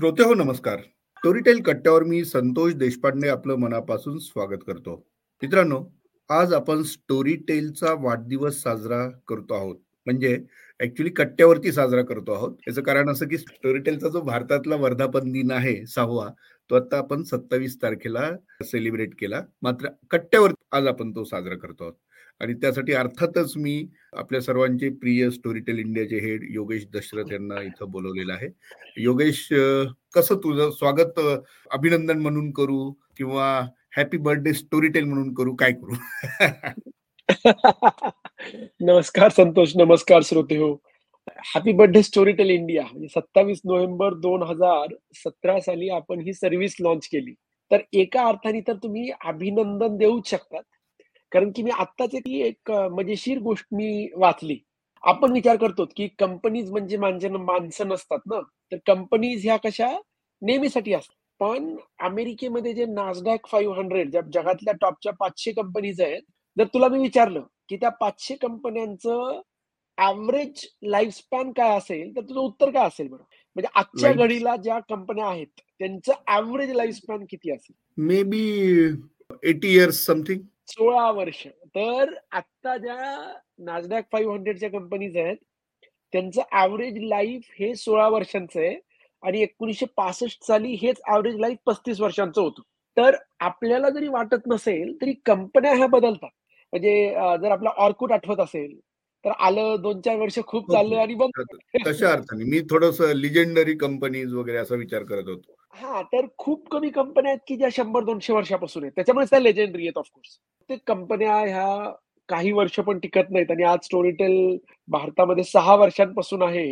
श्रोते हो नमस्कार. स्टोरीटेल कट्ट्यावर मी संतोष देशपांडे आपलं मनापासून स्वागत करतो. मित्रांनो आज आपण स्टोरीटेलचा वाढदिवस साजरा करतो आहोत. म्हणजे ऍक्च्युली कट्ट्यावरती साजरा करतो आहोत. याचं कारण असं की स्टोरीटेलचा जो भारतातला वर्धापन दिन आहे सहावा तो आता आपण सत्तावीस तारखेला सेलिब्रेट केला. मात्र कट्ट्यावर आज आपण तो साजरा करतो आहोत. आणि त्यासाठी अर्थातच मी आपल्या सर्वांचे प्रिय स्टोरीटेल इंडियाचे हेड योगेश दशरथ यांना इथं बोलवलेलं आहे. योगेश कसं तुझं स्वागत अभिनंदन म्हणून करू किंवा हॅपी बर्थडे स्टोरीटेल म्हणून करू काय करू? नमस्कार संतोष नमस्कार श्रोते हो. Happy birthday Storytel India म्हणजे सत्तावीस नोव्हेंबर दोन हजार सतरा साली आपण ही सर्व्हिस लॉन्च केली. तर एका अर्थाने तर तुम्ही अभिनंदन देऊच शकतात. कारण की मी आत्ताच एक मजेशीर गोष्ट मी वाचली. आपण विचार करतो की कंपनीज म्हणजे माणसं माणसं नसतात ना? तर कंपनीज ह्या कशा? नेहमीसाठी असतात. पण अमेरिकेमध्ये जे नासडॅक फाईव्ह हंड्रेड ज्या जगातल्या टॉपच्या पाचशे कंपनीज आहेत जर तुला मी विचारलं की त्या पाचशे कंपन्यांचं ऍव्हरेज लाईफ स्पॅन काय असेल तर तुझं उत्तर काय असेल बरं? म्हणजे आजच्या घडीला ज्या कंपन्या आहेत त्यांचं ऍव्हरेज लाईफ स्पॅन किती असेल? Maybe eighty years something सोळा वर्ष. तर आता ज्या नाजडॅक फाईव्ह हंड्रेडच्या कंपनीज आहेत त्यांचं ऍव्हरेज लाईफ हे सोळा वर्षांचं आहे आणि एकोणीसशे पासष्ट साली हेच ऍव्हरेज लाईफ पस्तीस वर्षांचं होतं. तर आपल्याला जरी वाटत नसेल तरी कंपन्या ह्या बदलतात. म्हणजे जर आपला ऑर्कुट आठवत असेल तर आलं दोन चार वर्ष खूप हो, चाललं हो. आणि मग कशा अर्थाने. मी थोडस लिजेंडरी कंपनीज वगैरे असा विचार करत होतो. हा तर खूप कमी कंपन्या आहेत की ज्या शंभर दोनशे वर्षापासून आहेत. त्याच्यामुळे त्या लेजेंडरी आहेत ऑफकोर्स ते कंपन्या ह्या काही वर्ष पण टिकत नाहीत आणि आज स्टोरीटेल भारतामध्ये सहा वर्षांपासून आहे.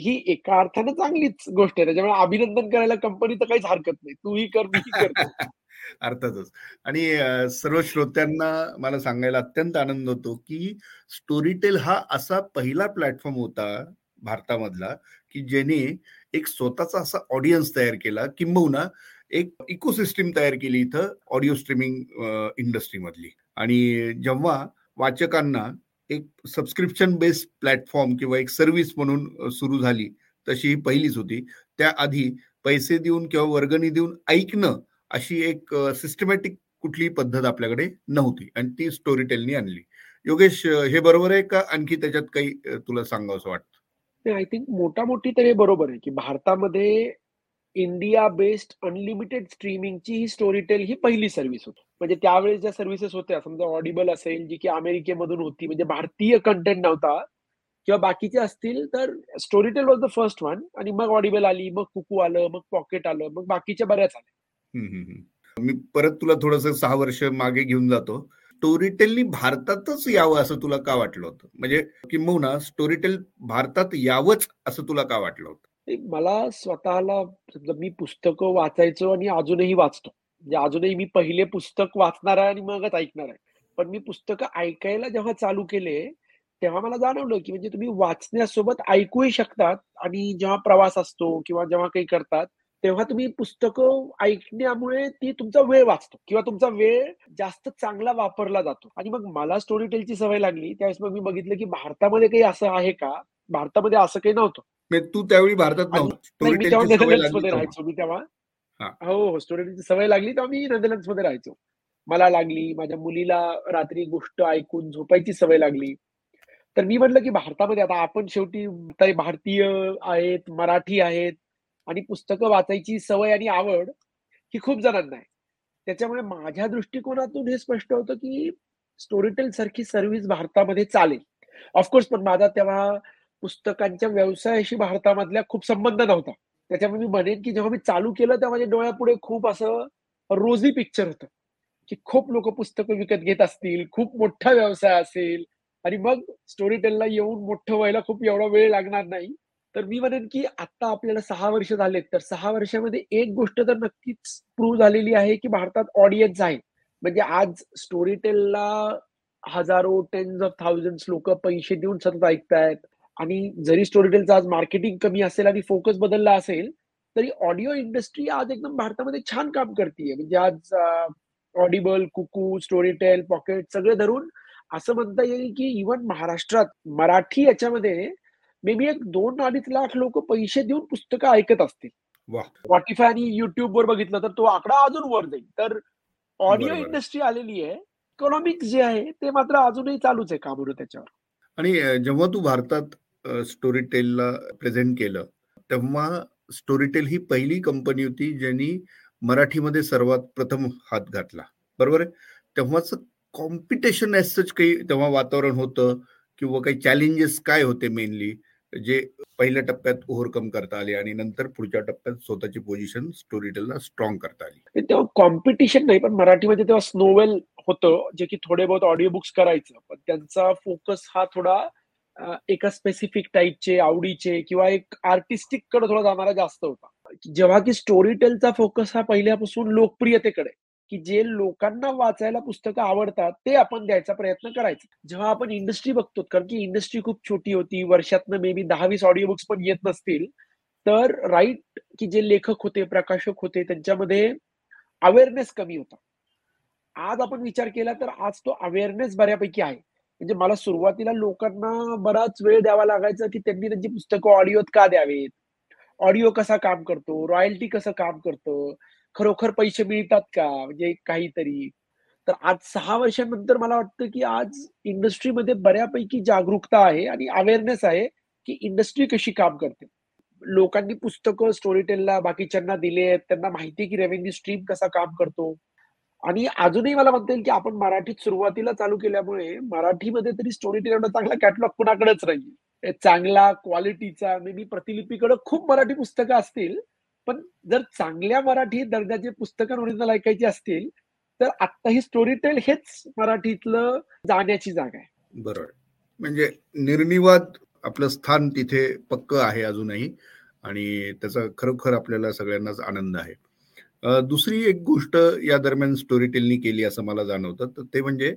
ही एका अर्थाने चांगलीच गोष्ट आहे. त्याच्यामुळे अभिनंदन करायला कंपनी तर काहीच हरकत नाही. तूही कर अर्थातच. आणि सर्व श्रोत्यांना मला सांगायला अत्यंत आनंद होतो की स्टोरीटेल हा असा पहिला प्लॅटफॉर्म होता भारतामधला की ज्याने एक स्वतःचा असा ऑडियन्स तयार केला किंबहुना एक इकोसिस्टीम तयार केली इथं ऑडिओ स्ट्रीमिंग इंडस्ट्रीमधली आणि जेव्हा वाचकांना एक सबस्क्रिप्शन बेस्ड प्लॅटफॉर्म किंवा एक सर्व्हिस म्हणून सुरू झाली तशी ही पहिलीच होती. त्याआधी पैसे देऊन किंवा वर्गणी देऊन ऐकणं अशी एक सिस्टमॅटिक कुठली पद्धत आपल्याकडे नव्हती आणि ती स्टोरी टेलनी आणली. योगेश हे बरोबर आहे का? आणखी त्याच्यात काही तुला सांगावं असं नाही आय थिंक मोठा मोठी तर हे बरोबर आहे की भारतामध्ये इंडिया बेस्ड अनलिमिटेड स्ट्रीमिंगची ही स्टोरी टेल ही पहिली सर्व्हिस होती. म्हणजे त्यावेळेस ज्या सर्व्हिसेस होत्या समजा ऑडिबल असेल जी की अमेरिकेमधून होती म्हणजे भारतीय कंटेंट नव्हता किंवा बाकीचे असतील तर Storytel was the first one आणि मग ऑडिबल आली मग कुकू आलं मग पॉकेट आलं मग बाकीच्या बऱ्याच आल्या. मी परत तुला थोडस सहा वर्ष मागे घेऊन जातो. स्टोरीटेलनी भारतातच यावं असं तुला का वाटलं होतं? म्हणजे किंबहुना स्टोरीटेल भारतात यावंच असं तुला का वाटलं होतं? मला स्वतःला मी पुस्तकं वाचायचो आणि अजूनही वाचतो. म्हणजे अजूनही मी पहिले पुस्तक वाचणार आहे आणि मगच ऐकणार आहे. पण मी पुस्तकं ऐकायला जेव्हा चालू केले तेव्हा मला जाणवलं की म्हणजे तुम्ही वाचण्यासोबत ऐकूही शकतात आणि जेव्हा प्रवास असतो किंवा जेव्हा काही करतात तेव्हा तुम्ही पुस्तकं ऐकण्यामुळे ती तुमचा वेळ वाचतो किंवा तुमचा वेळ जास्त चांगला वापरला जातो. आणि मग मला स्टोरी टेलची सवय लागली त्यावेळेस मग मी बघितलं की भारतामध्ये काही असं आहे का? भारतामध्ये असं काही नव्हतं. तू त्यावेळी भारतात मी तेव्हा नेदरलँडमध्ये राहायचो मी तेव्हा. हो. हो स्टोरी टेलची सवय लागली तेव्हा मी नेदरलँडमध्ये राहायचो. मला लागली माझ्या मुलीला रात्री गोष्ट ऐकून झोपायची सवय लागली. तर मी म्हटलं की भारतामध्ये आता आपण शेवटी भारतीय आहेत मराठी आहेत आणि पुस्तकं वाचायची सवय आणि आवड ही खूप जणांना आहे. त्याच्यामुळे माझ्या दृष्टिकोनातून हे स्पष्ट होतं की स्टोरीटेल सारखी सर्व्हिस भारतामध्ये चालेल. ऑफकोर्स पण माझा तेव्हा पुस्तकांच्या व्यवसायाशी भारतामधल्या खूप संबंध नव्हता. त्याच्यामुळे मी म्हणेन की जेव्हा मी चालू केलं तेव्हा माझ्या डोळ्यापुढे खूप असं रोजी पिक्चर होतं. की खूप लोक पुस्तकं विकत घेत असतील खूप मोठा व्यवसाय असेल आणि मग स्टोरी टेलला येऊन मोठं व्हायला खूप एवढा वेळ लागणार नाही. तर मी म्हणेन की आता आपल्याला सहा वर्ष झालेत. तर सहा वर्षामध्ये एक गोष्ट तर नक्कीच प्रूव्ह झालेली आहे की भारतात ऑडियन्स आहे. म्हणजे आज स्टोरी टेलला हजारो टेन्स ऑफ थाउजंड लोक पैसे देऊन सतत ऐकतायत. आणि जरी स्टोरी टेलचं आज मार्केटिंग कमी असेल आणि फोकस बदलला असेल तरी ऑडिओ इंडस्ट्री आज एकदम भारतामध्ये छान काम करते म्हणजे आज Audible Kuku Storytel Pocket सगळे धरून असं म्हणता येईल की इव्हन महाराष्ट्रात मराठी याच्यामध्ये मे बी एक दोन अडीच लाख लोक पैसे देऊन पुस्तकं ऐकत असतील. स्पॉटीफाय आणि युट्यूब वर बघितलं तर तो आकडा अजून वर जाईल. तर ऑडिओ इंडस्ट्री आलेली आहे. इकॉनॉमिक्स जे आहे ते मात्र अजूनही चालूच आहे कामरू त्याच्यावर. आणि जेव्हा तू भारतात स्टोरी टेलला प्रेझेंट केलं तेव्हा स्टोरीटेल ही पहिली कंपनी होती ज्यांनी मराठीमध्ये सर्वात प्रथम हात घातला. बरोबर आहे? तेव्हाच कॉम्पिटिशन सच काही तेव्हा वातावरण होतं किंवा काही चॅलेंजेस काय होते मेनली जे पहिल्या टप्प्यात ओव्हरकम करता आले आणि नंतर पुढच्या टप्प्यात स्वतःची पोझिशन स्टोरीटेलला स्ट्रॉंग करता आली. तेव्हा कॉम्पिटिशन नाही पण मराठीमध्ये तेव्हा स्नोवेल होतं जे की थोडे बहुत ऑडिओ बुक्स करायचं. पण त्यांचा फोकस हा थोडा एका स्पेसिफिक टाईपचे आवडीचे किंवा एक आर्टिस्टिककडे थोडा जाणारा जास्त होता. जेव्हा की स्टोरी टेलचा फोकस हा पहिल्यापासून लोकप्रियतेकडे की जे लोकांना वाचायला पुस्तकं आवडतात ते आपण द्यायचा प्रयत्न करायचा. जेव्हा आपण इंडस्ट्री बघतो कारण की इंडस्ट्री खूप छोटी होती वर्षातनं मे बी दहा वीस ऑडिओ बुक्स पण येत नसतील तर राईट की जे लेखक होते प्रकाशक होते त्यांच्यामध्ये अवेअरनेस कमी होता. आज आपण विचार केला तर आज तो अवेअरनेस बऱ्यापैकी आहे. म्हणजे मला सुरुवातीला लोकांना बराच वेळ द्यावा लागायचा की त्यांनी त्यांची पुस्तकं ऑडिओत का द्यावेत? ऑडिओ कसा काम करतो? रॉयल्टी कसं काम करतं? खरोखर पैसे मिळतात का? म्हणजे काहीतरी. तर आज सहा वर्षांनंतर मला वाटतं की आज इंडस्ट्रीमध्ये बऱ्यापैकी जागरूकता आहे आणि अवेअरनेस आहे की इंडस्ट्री कशी काम करते. लोकांनी पुस्तकं स्टोरी टेलला बाकीच्यांना दिले आहेत त्यांना माहिती की रेव्हेन्यू स्ट्रीम कसा काम करतो. आणि अजूनही मला म्हणता येईल की आपण मराठीत सुरुवातीला चालू केल्यामुळे मराठीमध्ये तरी स्टोरी टेलर चांगला कॅटलॉग कुणाकडेच नाही चांगला क्वालिटीचा मे बी प्रतिलिपीकडे खूप मराठी पुस्तकं असतील पण जर चांगल्या मराठी दर्जाची पुस्तकं ओरिजिनल ऐकायची असतील तर आता ही स्टोरी टेल हेच मराठीतलं जाण्याची जागा आहे. बरोबर. म्हणजे निर्निवाद आपलं स्थान तिथे पक्क आहे अजूनही आणि त्याचा खरोखर आपल्याला सगळ्यांनाच आनंद आहे. दुसरी एक गोष्ट या दरम्यान स्टोरी टेलनी केली असं मला जाणवतं तर ते म्हणजे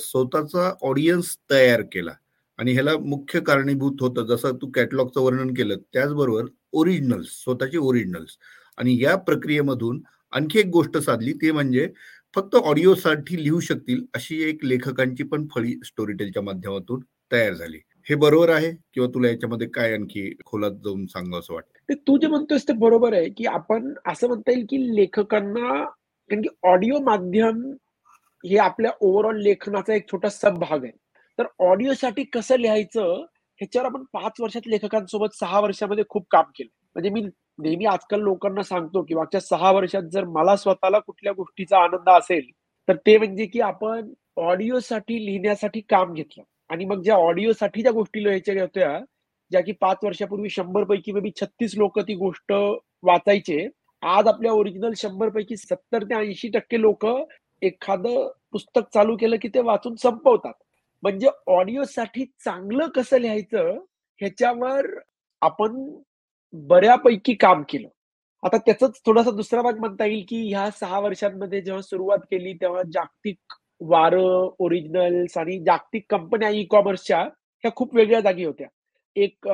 स्वतःचा ऑडियन्स तयार केला. आणि ह्याला मुख्य कारणीभूत होतं जसं तू कॅटलॉगचं वर्णन केलं त्याचबरोबर ओरिजिनल्स स्वतःचे ओरिजिनल्स. आणि या प्रक्रियेमधून आणखी एक गोष्ट साधली ते म्हणजे फक्त ऑडिओसाठी लिहू शकतील अशी एक लेखकांची पण फळी स्टोरी टेलच्या माध्यमातून तयार झाली. हे बरोबर आहे? किंवा तुला याच्यामध्ये काय आणखी खोलात जाऊन सांगा असं वाटतं? तू जे म्हणतोस ते बरोबर आहे की आपण असं म्हणता येईल की लेखकांना कारण की ऑडिओ माध्यम हे आपल्या ओव्हरऑल लेखनाचा एक छोटा सब भाग आहे. तर ऑडिओसाठी कसं लिहायचं? ह्याच्यावर आपण पाच वर्षात लेखकांसोबत सहा वर्षामध्ये खूप काम केलं. म्हणजे मी नेहमी आजकाल लोकांना सांगतो की मागच्या सहा वर्षात जर मला स्वतःला कुठल्या गोष्टीचा आनंद असेल तर ते म्हणजे की आपण ऑडिओसाठी लिहिण्यासाठी काम घेतलं. आणि मग ज्या ऑडिओसाठी ज्या गोष्टी लिहायच्या होत्या ज्या की पाच वर्षापूर्वी शंभर पैकी मे बी छत्तीस लोक ती गोष्ट वाचायचे आज आपल्या ओरिजिनल शंभर पैकी सत्तर ते ऐंशी टक्के लोक एखादं पुस्तक चालू केलं की ते वाचून संपवतात. म्हणजे ऑडिओसाठी चांगलं कसं लिहायचं ह्याच्यावर आपण बऱ्यापैकी काम केलं. आता त्याच थोडासा दुसरा भाग म्हणता येईल की ह्या सहा वर्षांमध्ये जेव्हा सुरुवात केली तेव्हा जागतिक वारं ओरिजिनल्स आणि जागतिक कंपन्या ई कॉमर्सच्या ह्या खूप वेगळ्या जागी होत्या. एक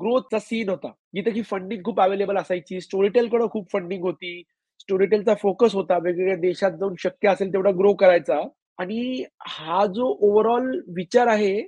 ग्रोथचा सीन होता. जिथे की फंडिंग खूप अवेलेबल असायची. स्टोरीटेलकडे खूप फंडिंग होती. स्टोरीटेलचा फोकस होता. वेगवेगळ्या देशात जाऊन शक्य असेल तेवढा ग्रो करायचा. आणि हा जो ओव्हरऑल विचार आहे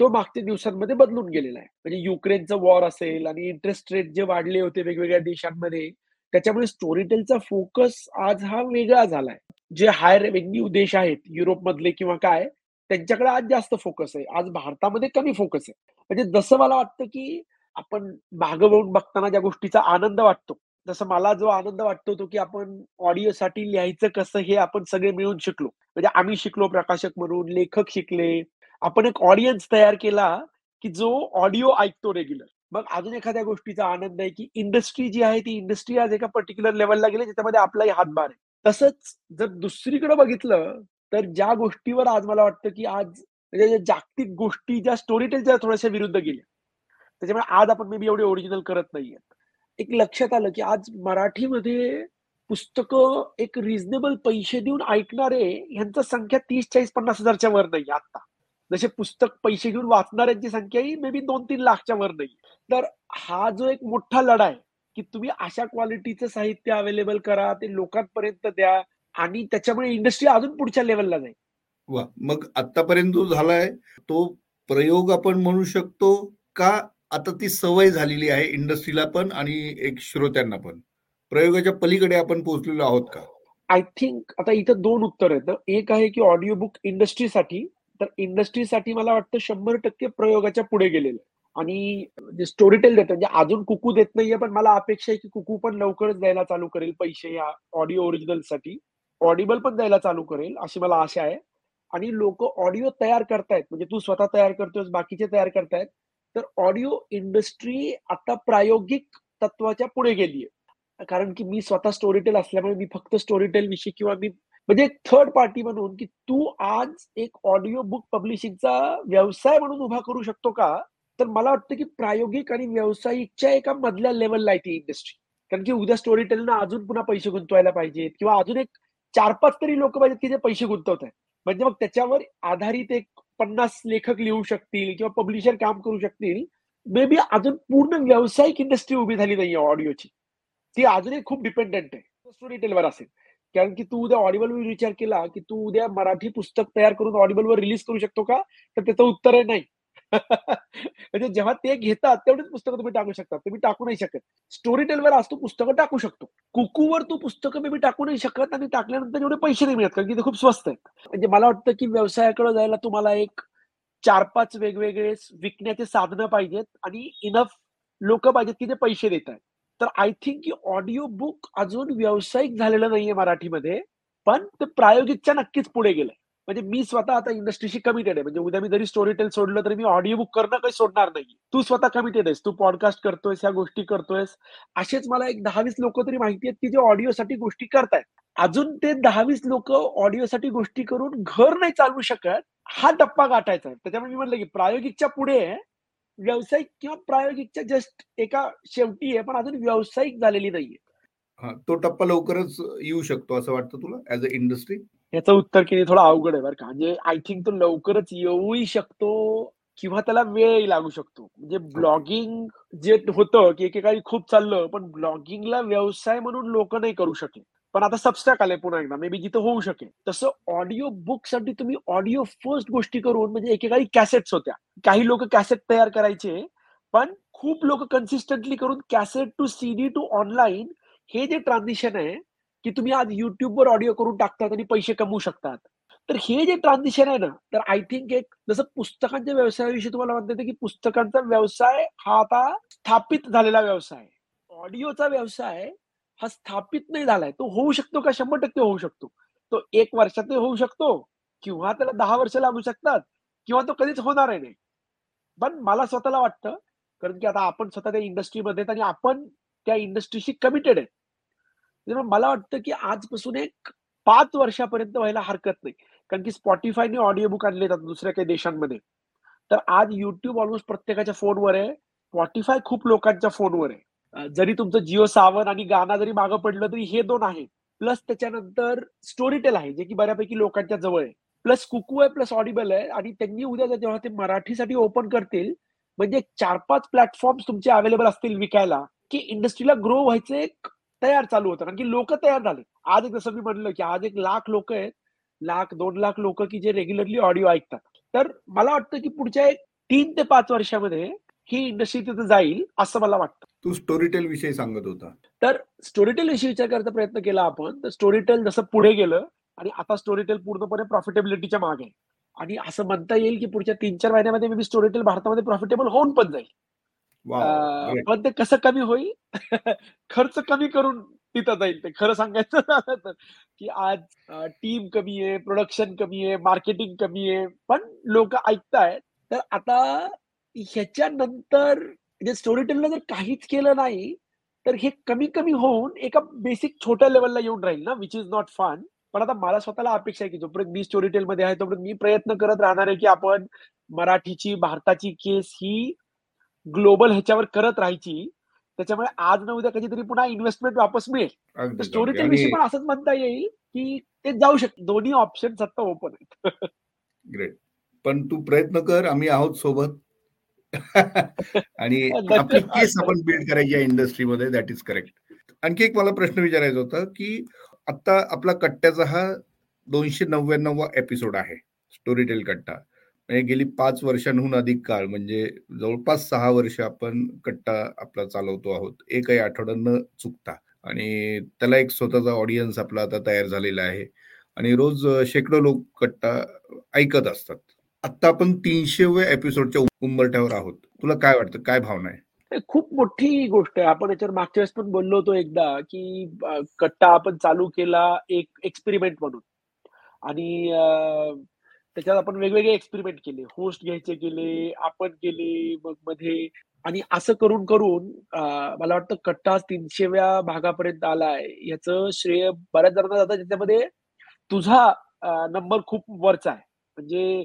तो मागच्या दिवसांमध्ये बदलून गेलेला आहे. म्हणजे युक्रेनचा वॉर असेल आणि इंटरेस्ट रेट जे वाढले होते वेगवेगळ्या देशांमध्ये त्याच्यामुळे स्टोरीटेलचा फोकस आज हा वेगळा झालाय. जे हाय रेव्हेन्यू देश आहेत युरोपमधले किंवा काय त्यांच्याकडे आज जास्त फोकस आहे. आज भारतामध्ये कमी फोकस आहे. म्हणजे जसं मला वाटतं की आपण मागं बघताना ज्या गोष्टीचा आनंद वाटतो जसं मला जो आनंद वाटतो तो की आपण ऑडिओसाठी लिहायचं कसं हे आपण सगळे मिळून शिकलो. म्हणजे आम्ही शिकलो प्रकाशक म्हणून लेखक शिकले. आपण एक ऑडियन्स तयार केला की जो ऑडिओ ऐकतो रेग्युलर मग अजून एखाद्या गोष्टीचा आनंद आहे की इंडस्ट्री जी आहे ती इंडस्ट्री आज एका पर्टिक्युलर लेवलला गेली ज्याच्यामध्ये आपलाही हातभार आहे. तसंच जर दुसरीकडे बघितलं तर ज्या गोष्टीवर आज मला वाटतं की आज म्हणजे जागतिक गोष्टी ज्या स्टोरीटेलच्या थोड्याशा विरुद्ध गेल्या. त्याच्यामुळे आज आपण मे बी एवढे ओरिजिनल करत नाहीयेत एक लक्षात आलं की आज मराठीमध्ये पुस्तकं एक रिझनेबल पैसे देऊन ऐकणारे यांचं संख्या तीस चाळीस पन्नास हजारच्या वर नाही आता जसे पुस्तक पैसे घेऊन वाचणाऱ्यांची संख्या ही मे बी दोन तीन लाखच्या वर नाही तर हा जो एक मोठा लढा आहे की तुम्ही अशा क्वालिटीचं साहित्य अवेलेबल करा ते लोकांपर्यंत द्या आणि त्याच्यामुळे इंडस्ट्री अजून पुढच्या लेवलला जाईल. वा मग आतापर्यंत जो झालाय तो प्रयोग आपण म्हणू शकतो का आता ती सवय झालेली आहे इंडस्ट्रीला पण आणि एक श्रोत्यांना पण. प्रयोगाच्या पलीकडे आपण पोहोचलेलो आहोत का? आय थिंक आता इथं दोन उत्तर आहेत. एक आहे की ऑडिओ बुक इंडस्ट्रीसाठी तर इंडस्ट्रीसाठी मला वाटतं शंभर टक्के प्रयोगाच्या पुढे गेलेलं आणि जे स्टोरी टेल देतात म्हणजे अजून कुकू देत नाहीये पण मला अपेक्षा आहे की कुकू पण लवकरच द्यायला चालू करेल पैसे या ऑडिओ ओरिजिनलसाठी ऑडिबल पण द्यायला चालू करेल अशी मला आशा आहे. आणि लोक ऑडिओ तयार करतायत म्हणजे तू स्वतः तयार करतोय बाकीचे तयार करतायत तर ऑडिओ इंडस्ट्री आता प्रायोगिक तत्वाच्या पुढे गेली आहे. कारण की मी स्वतः स्टोरी टेल असल्यामुळे मी फक्त स्टोरी टेल विषयी किंवा मी म्हणजे एक थर्ड पार्टी म्हणून की तू आज एक ऑडिओ बुक पब्लिशिंगचा व्यवसाय म्हणून उभा करू शकतो का? तर मला वाटतं की प्रायोगिक आणि व्यावसायिकच्या एका मधल्या लेवलला आहे ती इंडस्ट्री कारण की उद्या स्टोरी टेलना अजून पुन्हा पैसे गुंतवायला पाहिजेत किंवा अजून एक चार पाच तरी लोक पाहिजेत की जे पैसे गुंतवत आहेत म्हणजे मग त्याच्यावर आधारित एक पन्नास लेखक लिहू शकतील किंवा पब्लिशर काम करू शकतील मे बी अजून पूर्ण व्यावसायिक इंडस्ट्री उभी झाली नाहीये ऑडिओची ती अजूनही खूप डिपेंडेंट आहे. स्टोरी टेलवर असेल. कारण की तू उद्या ऑडिबलवर विचार केला की तू उद्या मराठी पुस्तक तयार करून ऑडिबलवर रिलीज करू शकतो का? तर त्याचं उत्तर आहे नाही. म्हणजे जेव्हा ते घेतात तेवढेच पुस्तकं तुम्ही टाकू शकता. तुम्ही टाकू नाही शकत. स्टोरी टेलवर आज तू पुस्तकं टाकू शकतो. कुकूवर तू पुस्तकं मी टाकू नाही शकत आणि टाकल्यानंतर एवढे पैसे नाही मिळत कारण की ते खूप स्वस्त आहेत. म्हणजे मला वाटतं की व्यवसायाकडे जायला तुम्हाला एक चार पाच वेगवेगळे विकण्याचे साधनं पाहिजेत आणि इनफ लोक पाहिजेत की ते पैसे देत आहेत. तर आय थिंक की ऑडिओ बुक अजून व्यावसायिक झालेलं नाहीये मराठीमध्ये पण ते प्रायोगिकच्या नक्कीच पुढे गेलंय. म्हणजे मी स्वतः आता इंडस्ट्रीशी कमिटेड आहे. म्हणजे उद्या मी जरी स्टोरी टेल सोडलं तरी मी ऑडिओ बुक करणं काही सोडणार नाही तू स्वतः कमिटेड आहेस. तू पॉडकास्ट करतोयस ह्या गोष्टी करतोयस. असेच मला एक दहावीस लोक तरी माहिती आहेत की जे ऑडिओसाठी गोष्टी करतायत. अजून ते दहावीस लोक ऑडिओसाठी गोष्टी करून घर नाही चालवू शकत हा टप्पा गाठायचा आहे. त्याच्यामुळे मी म्हटलं की प्रायोगिकच्या पुढे व्यावसायिक किंवा प्रायोगिकच्या जस्ट एका शेवटी आहे पण अजून व्यावसायिक झालेली नाहीये. तो टप्पा लवकरच येऊ शकतो असं वाटतं तुला ऍज अ इंडस्ट्री याचं उत्तर किती थोडं अवघड आहे बरं का. म्हणजे आय थिंक तो लवकरच येऊही शकतो किंवा त्याला वेळही लागू शकतो. म्हणजे ब्लॉगिंग जे होतं की एकेकाळी खूप चाललं पण ब्लॉगिंगला व्यवसाय म्हणून लोक नाही करू शकले. पण आता सबस्टॅक आले पुन्हा एकदा मे बी जिथं होऊ शकेल. तसं ऑडिओ बुकसाठी तुम्ही ऑडिओ फर्स्ट गोष्टी करून म्हणजे एकेकाळी कॅसेट्स होत्या. काही लोक कॅसेट तयार करायचे पण खूप लोक कन्सिस्टंटली करून cassette to CD to online हे जे ट्रान्झिशन आहे की तुम्ही आज युट्यूबवर ऑडिओ करून टाकतात आणि पैसे कमवू शकतात. तर हे जे ट्रान्झिशन आहे ना, तर आय थिंक एक जसं पुस्तकांच्या व्यवसायाविषयी तुम्हाला म्हणता की पुस्तकांचा व्यवसाय हा आता स्थापित झालेला व्यवसाय. ऑडिओचा व्यवसाय हा स्थापित नाही झालाय. तो होऊ शकतो का? शंभर टक्के होऊ शकतो. तो एक वर्षात होऊ शकतो किंवा त्याला दहा वर्ष लागू शकतात किंवा तो कधीच होणार आहे नाही. पण मला स्वतःला वाटतं, कारण की आता आपण स्वतः त्या इंडस्ट्रीमध्ये आणि आपण त्या इंडस्ट्रीशी कमिटेड आहे म्हणजे मला वाटतं की आजपासून एक पाच वर्षापर्यंत व्हायला हरकत नाही. कारण की स्पॉटीफायने ऑडिओ बुक आणले जातात दुसऱ्या काही देशांमध्ये. तर आज युट्यूब ऑलमोस्ट प्रत्येकाच्या फोनवर आहे. स्पॉटीफाय खूप लोकांच्या फोनवर आहे. जरी तुमचं जिओ सावन आणि गाणं जरी मागं पडलं तरी हे दोन आहे प्लस त्याच्यानंतर स्टोरी टेल आहे जे की बऱ्यापैकी लोकांच्या जवळ आहे. प्लस कुकू आहे प्लस ऑडिबल आहे. आणि त्यांनी उद्या जेव्हा ते मराठीसाठी ओपन करतील म्हणजे चार पाच प्लॅटफॉर्म तुमचे अवेलेबल असतील विकायला की इंडस्ट्रीला ग्रो व्हायचं एक तयार चालू होतं. कारण की लोक तयार झाले. आज एक जसं मी म्हणलं की आज एक लाख लोक आहेत. लाख दोन लाख लोक की जे रेग्युलरली ऑडिओ ऐकतात. तर मला वाटतं की पुढच्या एक तीन ते पाच वर्षामध्ये ही इंडस्ट्री तिथे जाईल असं मला वाटतं. तू स्टोरीटेल विषयी सांगत होता. तर स्टोरीटेल विषयी विचार करायचा प्रयत्न केला आपण तर स्टोरीटेल जसं पुढे गेलं आणि आता स्टोरीटेल पूर्णपणे प्रॉफिटेबिलिटीच्या मागे. आणि असं म्हणता येईल की पुढच्या तीन चार महिन्यामध्ये मी स्टोरीटेल भारतामध्ये प्रॉफिटेबल होऊन पण जाईल. पण ते कसं कमी होईल? खर्च कमी करून तिथं जाईल ते खरं सांगायचं झालं तर. की आज टीम कमी आहे प्रोडक्शन कमी आहे मार्केटिंग कमी आहे पण लोक ऐकतायत. तर आता ह्याच्यानंतर म्हणजे स्टोरी टेलनं जर काहीच केलं नाही तर हे कमी कमी होऊन एका बेसिक छोट्या लेवलला येऊन राहील ना विच इज नॉट फन पण आता मला स्वतःला अपेक्षा आहे की जोपर्यंत मी स्टोरी टेल मध्ये आहे तोपर्यंत मी प्रयत्न करत राहणार आहे की आपण मराठीची भारताची केस ही ग्लोबल ह्याच्यावर करत राहायची त्याच्यामुळे आज ना उद्या कधीतरी पुन्हा इन्व्हेस्टमेंट वापस मिळेल. स्टोरी टेल विषयी पण असंच म्हणता येईल की ते जाऊ शकते दोन्ही ऑप्शन आता ओपन आहेत. ग्रेट पण तू प्रयत्न कर आम्ही आहोत सोबत. आणि आपली केस आपण बिल्ड करायची आहे इंडस्ट्रीमध्ये दॅट इज करेक्ट आणखी एक मला प्रश्न विचारायचा होता की आता आपला कट्ट्याचा हा दोनशे नव्याण्णव एपिसोड आहे स्टोरी टेल कट्टा. म्हणजे गेली पाच वर्षांहून अधिक काळ म्हणजे जवळपास सहा वर्ष आपण कट्टा आपला चालवतो आहोत. एकही आठवडा न चुकता. आणि त्याला एक स्वतःचा ऑडियन्स आपला आता तयार झालेला आहे. आणि रोज शेकडो लोक कट्टा ऐकत असतात. आता आपण तीनशेव्या एपिसोडच्या उंबरठ्यावर आहोत. तुला काय वाटतं? काय भावना आहे? खूप मोठी गोष्ट आहे. आपण याच्यावर मागच्या वेळेस पण बोललो होतो एकदा की कट्टा आपण चालू केला एक एक्सपेरिमेंट म्हणून. आणि त्याच्यात आपण वेगवेगळे एक्सपेरिमेंट केले. होस्ट घ्यायचे केले आपण केले मग मध्ये. आणि असं करून करून मला वाटतं कट्टा तीनशेव्या भागापर्यंत आलाय. याचं श्रेय बऱ्याच जणांना जातं. ज्याच्यामध्ये तुझा नंबर खूप वरचा आहे. म्हणजे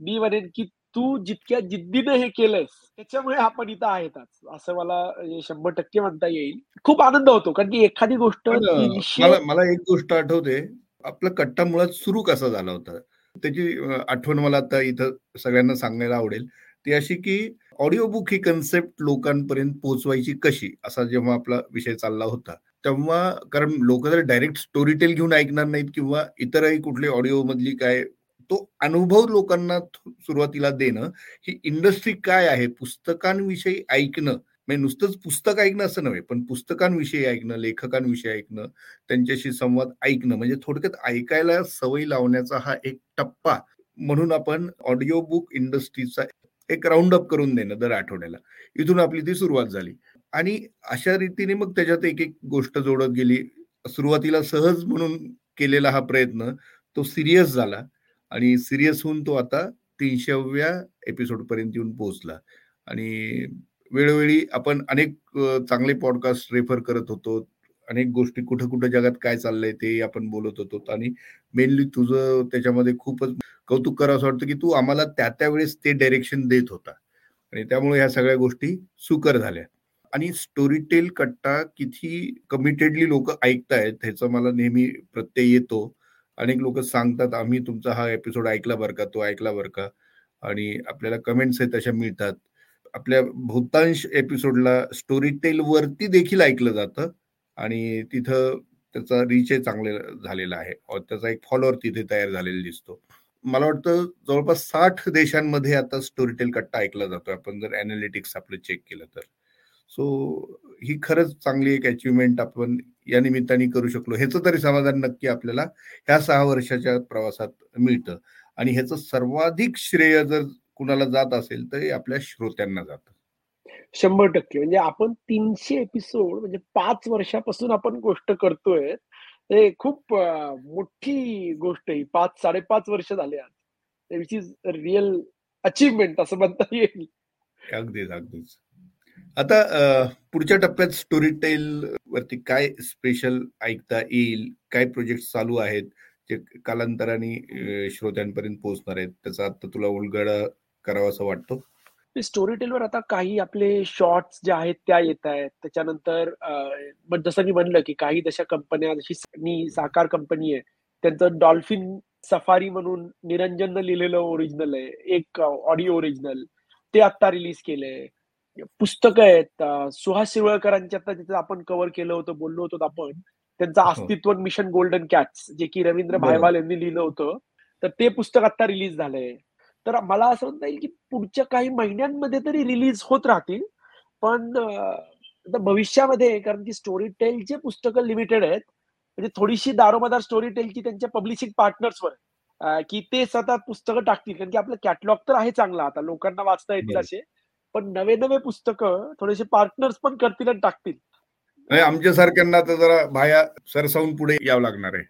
मी म्हणेन की तू जितक्या जिद्दीनं हे केलंयस त्याच्यामुळे आपण इथं आहेत असं मला शंभर टक्के म्हणता येईल. खूप आनंद होतो कारण की एखादी गोष्ट मला मला एक गोष्ट आठवते. आपला कट्टा मुळात सुरू कसा झाला होता? त्याची आठवण मला आता इथं सगळ्यांना सांगायला आवडेल. ती अशी की ऑडिओ बुक ही कन्सेप्ट लोकांपर्यंत पोहोचवायची कशी? असा जेव्हा आपला विषय चालला होता तेव्हा कारण लोक जर डायरेक्ट स्टोरी टेल घेऊन ऐकणार नाहीत किंवा इतरही कुठली ऑडिओ मधली काय तो अनुभव लोकांना सुरुवातीला देणं ही इंडस्ट्री काय आहे पुस्तकांविषयी ऐकणं म्हणजे नुसतंच पुस्तक ऐकणं असं नव्हे पण पुस्तकांविषयी ऐकणं लेखकांविषयी ऐकणं त्यांच्याशी संवाद ऐकणं म्हणजे थोडक्यात ऐकायला सवय लावण्याचा हा एक टप्पा म्हणून आपण ऑडिओ बुक इंडस्ट्रीचा एक राऊंड अप करून देणं दर आठवड्याला. इथून आपली ती सुरुवात झाली. आणि अशा रीतीने मग त्याच्यात एक एक गोष्ट जोडत गेली. सुरुवातीला सहज म्हणून केलेला हा प्रयत्न तो सिरियस झाला. आणि सिरियस होऊन तो आता तीनशेव्या एपिसोड पर्यंत येऊन पोहोचला. आणि वेळोवेळी आपण अनेक चांगले पॉडकास्ट रेफर करत होतो. अनेक गोष्टी कुठं कुठं जगात काय चाललंय ते आपण बोलत होतो. आणि मेनली तुझं त्याच्यामध्ये खूपच कौतुक करावं असं वाटतं की तू आम्हाला त्या त्यावेळेस ते डायरेक्शन देत होता. आणि त्यामुळे ह्या सगळ्या गोष्टी सुकर झाल्या. आणि स्टोरी टेल कट्टा किती कमिटेडली लोक ऐकतायत ह्याचा मला नेहमी प्रत्यय येतो. अनेक लोक सांगतात आम्ही तुमचा हा एपिसोड ऐकला बरं का तो ऐकला बरं का? आणि आपल्याला कमेंट्स आहेत तशा मिळतात. आपल्या बहुतांश एपिसोडला स्टोरी टेल वरती देखील ऐकलं जातं आणि तिथं त्याचा रिचही चांगले झालेला आहे. त्याचा एक फॉलोअर तिथे तयार झालेला दिसतो. मला वाटतं जवळपास साठ देशांमध्ये आता स्टोरी टेल कट्टा ऐकला जातो आपण जर अनालिटिक्स आपलं चेक केलं तर. सो ही खरंच चांगली एक अचिव्हमेंट आपण या निमित्ताने करू शकलो. ह्याचं तरी समाधान नक्की आपल्याला ह्या सहा वर्षाच्या प्रवासात मिळतं. आणि ह्याचं सर्वाधिक श्रेय जर कुणाला जात असेल तर आपल्या श्रोत्यांना जातं. शंभर टक्के. म्हणजे आपण तीनशे एपिसोड म्हणजे पाच वर्षापासून आपण गोष्ट करतोय ते खूप मोठी गोष्ट आहे. पाच साडेपाच वर्ष झाले आज. विच इज रिअल अचीवमेंट असं म्हणता येईल. अगदीच अगदीच. आता पुढच्या टप्प्यात स्टोरी टेल वरती काय स्पेशल ऐकता येईल? काय प्रोजेक्ट चालू आहेत? जे कालांतराने श्रोत्यांपर्यंत पोहोचणार आहेत? त्याचा आता तुला उलगडा करावा असं वाटतो? स्टोरी टेलवर आता काही आपले शॉर्ट्स जे आहेत त्या येत आहेत. त्याच्यानंतर जसं मी म्हणलं की काही तशा कंपन्या जशी साकार कंपनी आहे त्यांचं डॉल्फिन सफारी म्हणून निरंजन लिहिलेलं ओरिजिनल आहे. एक ऑडिओ ओरिजिनल ते आता रिलीज केलंय. पुस्तकं आहेत सुहास शिरवळकरांच्या आता तिथं आपण कव्हर केलं होतं बोललो होतो आपण त्यांचं हो. अस्तित्व मिशन गोल्डन कॅट्स जे की रवींद्र भायवाल यांनी लिहिलं होतं तर ते पुस्तक आता रिलीज झालंय. तर मला असं म्हणता येईल की पुढच्या काही महिन्यांमध्ये तरी रिलीज होत राहतील. पण भविष्यामध्ये कारण की स्टोरी टेलचे पुस्तकं लिमिटेड आहेत. म्हणजे थोडीशी दारोमदार स्टोरी टेलची त्यांच्या पब्लिशिंग पार्टनर्सवर की ते सतत पुस्तकं टाकतील. कारण की आपलं कॅटलॉग तर आहे चांगला. आता लोकांना वाचता येतील असे. पण नवे नवे पुस्तकं थोडेसे पार्टनर्स पण करतील आणि टाकतील. आमच्या सारख्यांना तर जरा भाया सरसावून पुढे यावं लागणार आहे.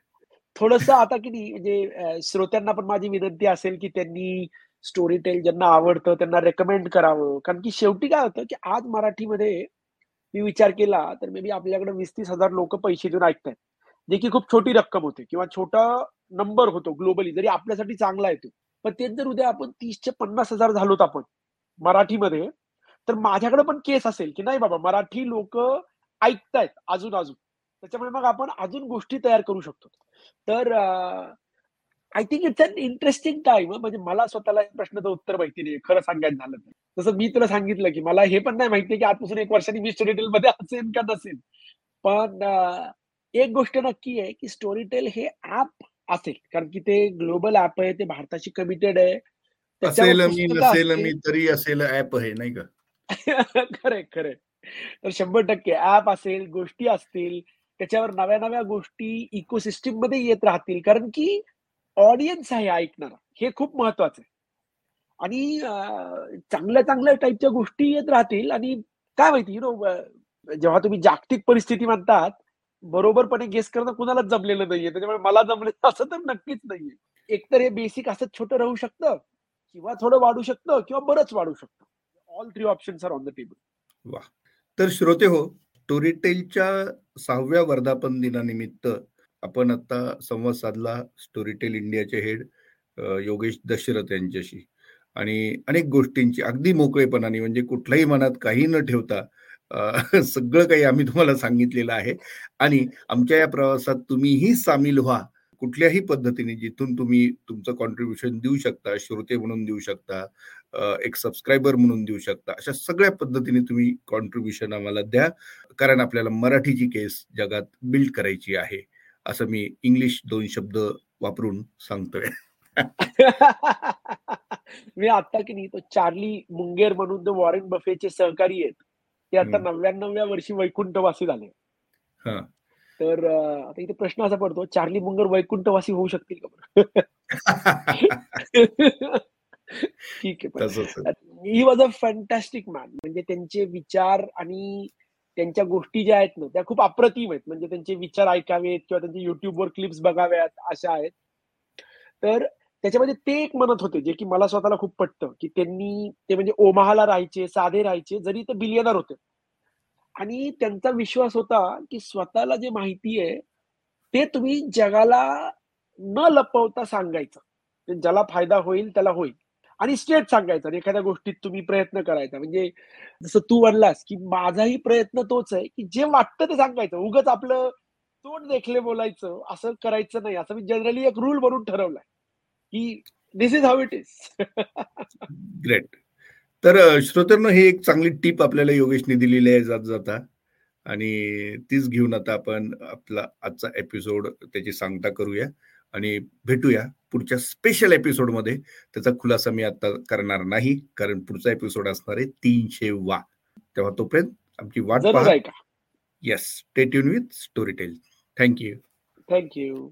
थोडस आता की नाही म्हणजे श्रोत्यांना पण माझी विनंती असेल की त्यांनी स्टोरी टेल ज्यांना आवडतं त्यांना रेकमेंड करावं. कारण की शेवटी काय होतं की आज मराठीमध्ये मी विचार केला तर मे बी आपल्याकडे वीस तीस हजार लोक पैसे देऊन ऐकतात जे की खूप छोटी रक्कम होते किंवा छोटा नंबर होतो ग्लोबली जरी आपल्यासाठी चांगला येतो पण तेच जर उद्या आपण तीसचे पन्नास हजार झालोत आपण मराठीमध्ये तर माझ्याकडे पण केस असेल की नाही बाबा मराठी लोक ऐकतायत अजून अजून त्याच्यामुळे मग आपण अजून गोष्टी तयार करू शकतो. तर I think it's an interesting time म्हणजे मला स्वतःला प्रश्नाचं उत्तर माहिती नाही खरं सांगायचं झालं तर. जसं मी तुला सांगितलं की मला हे पण नाही माहिती की आजपासून एक वर्षांनी मी स्टोरी टेल मध्ये असेल का नसेल पण एक गोष्ट नक्की आहे की स्टोरी टेल हे ऍप असेल. कारण की ते ग्लोबल ऍप आहे ते भारताशी कमिटेड आहे. असेल मी नसेल मी तरी असेल ऍप आहे नाही का? खरे खरे तर शंभर टक्के ऍप असेल गोष्टी असतील. त्याच्यावर नव्या नव्या गोष्टी इकोसिस्टीममध्ये येत राहतील. कारण की ऑडियन्स आहे ऐकणार. हे खूप महत्वाचं आहे. आणि चांगल्या चांगल्या टाईपच्या गोष्टी येत राहतील आणि काय माहिती यु नो जेव्हा तुम्ही जागतिक परिस्थिती म्हणतात बरोबरपणे गेस करणं कुणालाच जमलेलं नाहीये. त्याच्यामुळे मला जमलेलं असं तर नक्कीच नाहीये. एकतर हे बेसिक असं छोटं राहू शकतं किंवा थोडं वाढू शकतं किंवा बरंच वाढू शकतं. All three option are on the table वा तर श्रोते हो स्टोरीटेलच्या सहाव्या वर्धापन दिनानिमित्त आपण आता संवाद साधला स्टोरीटेल इंडियाचे हेड योगेश दशरथ यांच्याशी. आणि अनेक गोष्टींची अगदी मोकळेपणाने म्हणजे कुठल्याही मनात काही न ठेवता सगळं काही आम्ही तुम्हाला सांगितलेलं आहे. आणि आमच्या या प्रवासात तुम्हीही सामील व्हा. कुठल्याही पद्धतीने जिथून तुम्ही तुमचं कॉन्ट्रीब्युशन देऊ शकता श्रोते म्हणून देऊ शकता एक सबस्क्रायबर म्हणून देऊ शकता अशा सगळ्या पद्धतीने तुम्ही कॉन्ट्रीब्युशन आम्हाला द्या. कारण आपल्याला मराठीची केस जगात बिल्ड करायची आहे. असं मी इंग्लिश दोन शब्द वापरून सांगतोय. मी आता की नाही तो चार्ली मुंगेर म्हणून वॉरेन बफेचे सहकारी आहेत. ते आता नव्याण्णव्या वर्षी वैकुंठवासी झाले. तर आता इथे प्रश्न असा पडतो चार्ली मुंगर वैकुंठवासी होऊ शकतील का ठीक आहे he was a fantastic man म्हणजे त्यांचे विचार आणि त्यांच्या गोष्टी ज्या आहेत ना त्या खूप अप्रतिम आहेत. म्हणजे त्यांचे विचार ऐकावेत किंवा त्यांचे युट्यूबवर क्लिप्स बघाव्यात अशा आहेत. तर त्याच्यामध्ये ते एक म्हणत होते जे की मला स्वतःला खूप पटतं की त्यांनी ते म्हणजे ओमाहाला राहायचे साधे राहायचे जरी ते बिलियनर होते. आणि त्यांचा विश्वास होता की स्वतःला जे माहिती आहे ते तुम्ही जगाला न लपवता सांगायचं. ज्याला फायदा होईल त्याला होईल. आणि स्टेट सांगायचं आणि एखाद्या गोष्टीत तुम्ही प्रयत्न करायचा. म्हणजे जसं तू म्हणलास की माझाही प्रयत्न तोच आहे की जे वाटतं ते सांगायचं. उगच आपलं तोंड देखले बोलायचं असं करायचं नाही. असं मी जनरली एक रूल बनून ठरवलाय की this is how it is great तर श्रोत्यांना हे एक चांगली टीप आपल्याला योगेशने दिलेली आहे जात जाता. आणि तीच घेऊन आता आपण आपला आजचा एपिसोड त्याची सांगता करूया. आणि भेटूया पुढच्या स्पेशल एपिसोडमध्ये त्याचा खुलासा मी आता करणार नाही कारण पुढचा एपिसोड असणार आहे तीनशे वा. तेव्हा तोपर्यंत आमची वाट पहा yes stay युन with Storytel thank you thank you